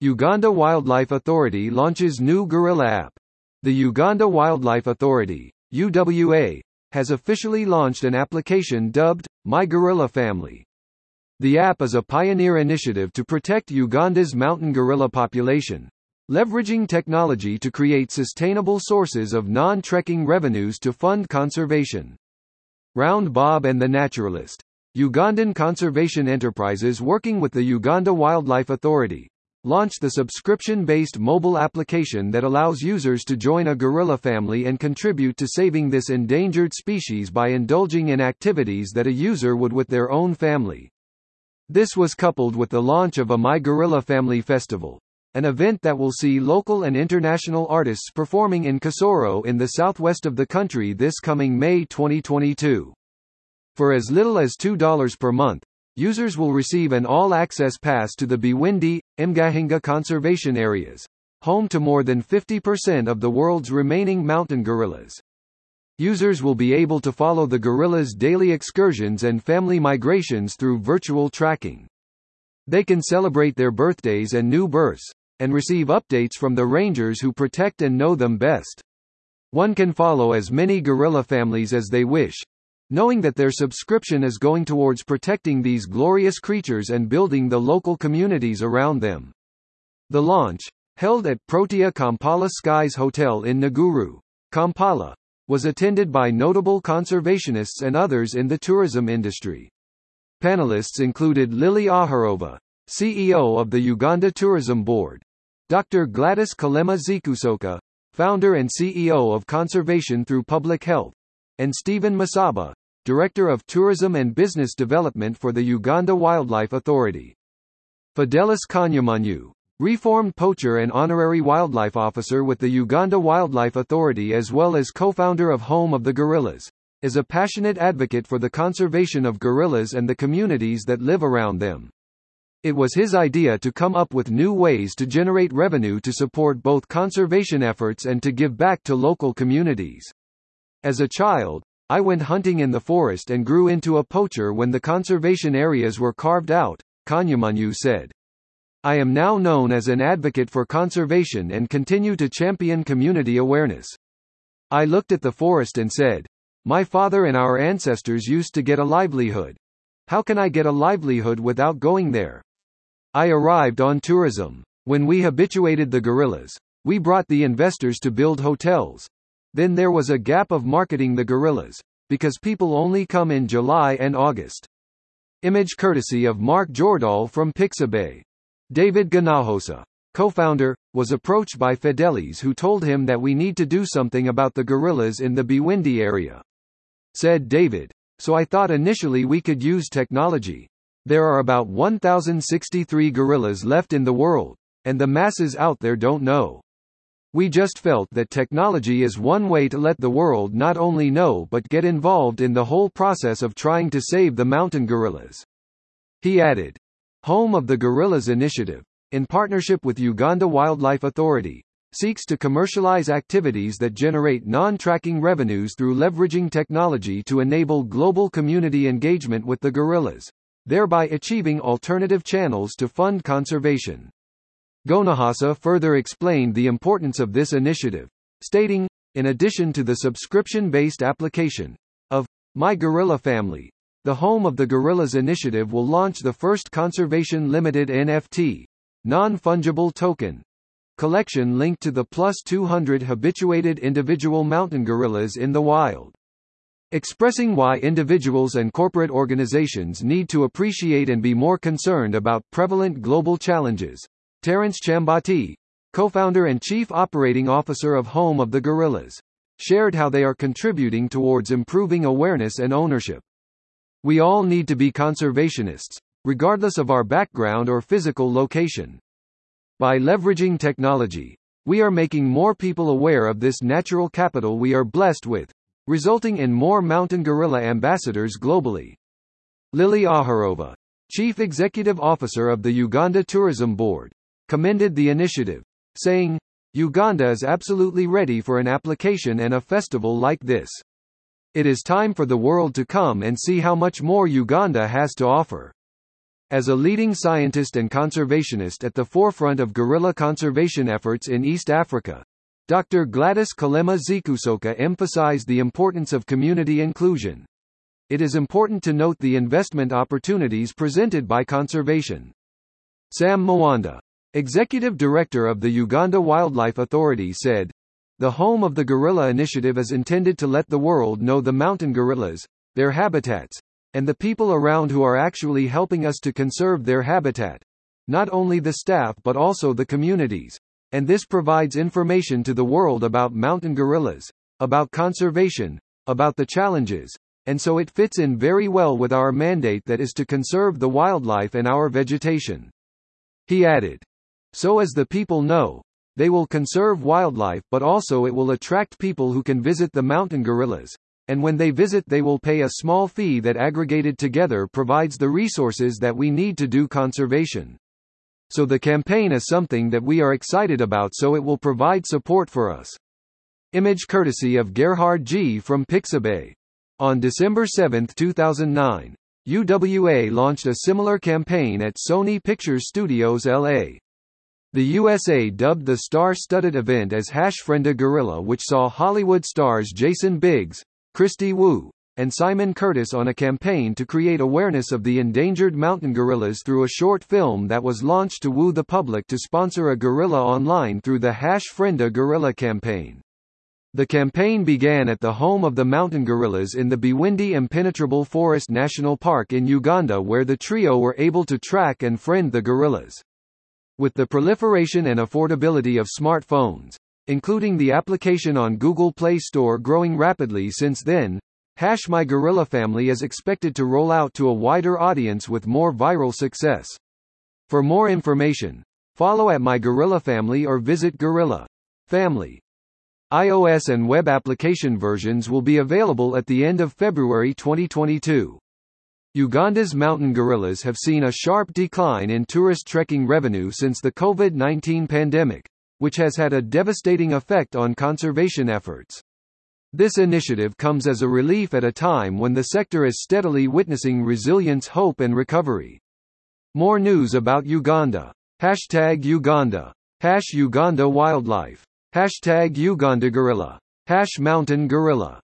Uganda Wildlife Authority launches new gorilla app. The Uganda Wildlife Authority, UWA, has officially launched an application dubbed My Gorilla Family. The app is a pioneer initiative to protect Uganda's mountain gorilla population, leveraging technology to create sustainable sources of non-trekking revenues to fund conservation. Round Bob and the Naturalist. Ugandan conservation enterprises working with the Uganda Wildlife Authority, launched the subscription-based mobile application that allows users to join a gorilla family and contribute to saving this endangered species by indulging in activities that a user would with their own family. This was coupled with the launch of a My Gorilla Family Festival, an event that will see local and international artists performing in Kisoro in the southwest of the country this coming May 2022. For as little as $2 per month, users will receive an all-access pass to the Bwindi, Mgahinga conservation areas, home to more than 50% of the world's remaining mountain gorillas. Users will be able to follow the gorillas' daily excursions and family migrations through virtual tracking. They can celebrate their birthdays and new births, and receive updates from the rangers who protect and know them best. One can follow as many gorilla families as they wish, knowing that their subscription is going towards protecting these glorious creatures and building the local communities around them. The launch, held at Protea Kampala Skies Hotel in Naguru, Kampala, was attended by notable conservationists and others in the tourism industry. Panelists included Lily Ajarova, CEO of the Uganda Tourism Board, Dr. Gladys Kalema Zikusoka, founder and CEO of Conservation Through Public Health, and Stephen Masaba, Director of Tourism and Business Development for the Uganda Wildlife Authority. Fidelis Kanyamunyu, reformed poacher and honorary wildlife officer with the Uganda Wildlife Authority as well as co-founder of Home of the Gorillas, is a passionate advocate for the conservation of gorillas and the communities that live around them. It was his idea to come up with new ways to generate revenue to support both conservation efforts and to give back to local communities. As a child, I went hunting in the forest and grew into a poacher when the conservation areas were carved out, Kanyamunyu said. I am now known as an advocate for conservation and continue to champion community awareness. I looked at the forest and said, My father and our ancestors used to get a livelihood. How can I get a livelihood without going there? I arrived on tourism. When we habituated the gorillas, we brought the investors to build hotels, then there was a gap of marketing the gorillas, because people only come in July and August. Image courtesy of Mark Jordahl from Pixabay. David Gonahasa, co-founder, was approached by Fidelis who told him that we need to do something about the gorillas in the Bwindi area. Said David, so I thought initially we could use technology. There are about 1,063 gorillas left in the world, and the masses out there don't know. We just felt that technology is one way to let the world not only know but get involved in the whole process of trying to save the mountain gorillas. He added, Home of the Gorillas Initiative, in partnership with Uganda Wildlife Authority, seeks to commercialize activities that generate non-tracking revenues through leveraging technology to enable global community engagement with the gorillas, thereby achieving alternative channels to fund conservation. Gonahasa further explained the importance of this initiative, stating, in addition to the subscription-based application of My Gorilla Family, the Home of the Gorillas initiative will launch the first Conservation Limited NFT, non-fungible token, collection linked to the plus 200 habituated individual mountain gorillas in the wild. Expressing why individuals and corporate organizations need to appreciate and be more concerned about prevalent global challenges, Terence Chambati, co-founder and chief operating officer of Home of the Gorillas, shared how they are contributing towards improving awareness and ownership. We all need to be conservationists, regardless of our background or physical location. By leveraging technology, we are making more people aware of this natural capital we are blessed with, resulting in more mountain gorilla ambassadors globally. Lily Ajarova, Chief Executive Officer of the Uganda Tourism Board, commended the initiative, saying, Uganda is absolutely ready for an application and a festival like this. It is time for the world to come and see how much more Uganda has to offer. As a leading scientist and conservationist at the forefront of gorilla conservation efforts in East Africa, Dr. Gladys Kalema Zikusoka emphasized the importance of community inclusion. It is important to note the investment opportunities presented by conservation. Sam Mwandha, executive director of the Uganda Wildlife Authority said, The home of the Gorilla Initiative is intended to let the world know the mountain gorillas, their habitats, and the people around who are actually helping us to conserve their habitat. Not only the staff but also the communities. And this provides information to the world about mountain gorillas, about conservation, about the challenges, and so it fits in very well with our mandate that is to conserve the wildlife and our vegetation. He added. So as the people know, they will conserve wildlife but also it will attract people who can visit the mountain gorillas, and when they visit they will pay a small fee that aggregated together provides the resources that we need to do conservation. So the campaign is something that we are excited about so it will provide support for us. Image courtesy of Gerhard G. from Pixabay. On December 7, 2009, UWA launched a similar campaign at Sony Pictures Studios LA. The USA dubbed the star-studded event as Hash Frienda Gorilla which saw Hollywood stars Jason Biggs, Christy Wu, and Simon Curtis on a campaign to create awareness of the endangered mountain gorillas through a short film that was launched to woo the public to sponsor a gorilla online through the Hash Frienda Gorilla campaign. The campaign began at the home of the mountain gorillas in the Bwindi Impenetrable Forest National Park in Uganda where the trio were able to track and friend the gorillas. With the proliferation and affordability of smartphones, including the application on Google Play Store growing rapidly since then, Hash My Gorilla Family is expected to roll out to a wider audience with more viral success. For more information, follow at My Gorilla Family or visit Gorilla Family. iOS and web application versions will be available at the end of February 2022. Uganda's mountain gorillas have seen a sharp decline in tourist trekking revenue since the COVID-19 pandemic, which has had a devastating effect on conservation efforts. This initiative comes as a relief at a time when the sector is steadily witnessing resilience hope and recovery. More news about Uganda. Hashtag Uganda. Hash Uganda Wildlife. Hashtag Uganda Gorilla. Hash Mountain Gorilla.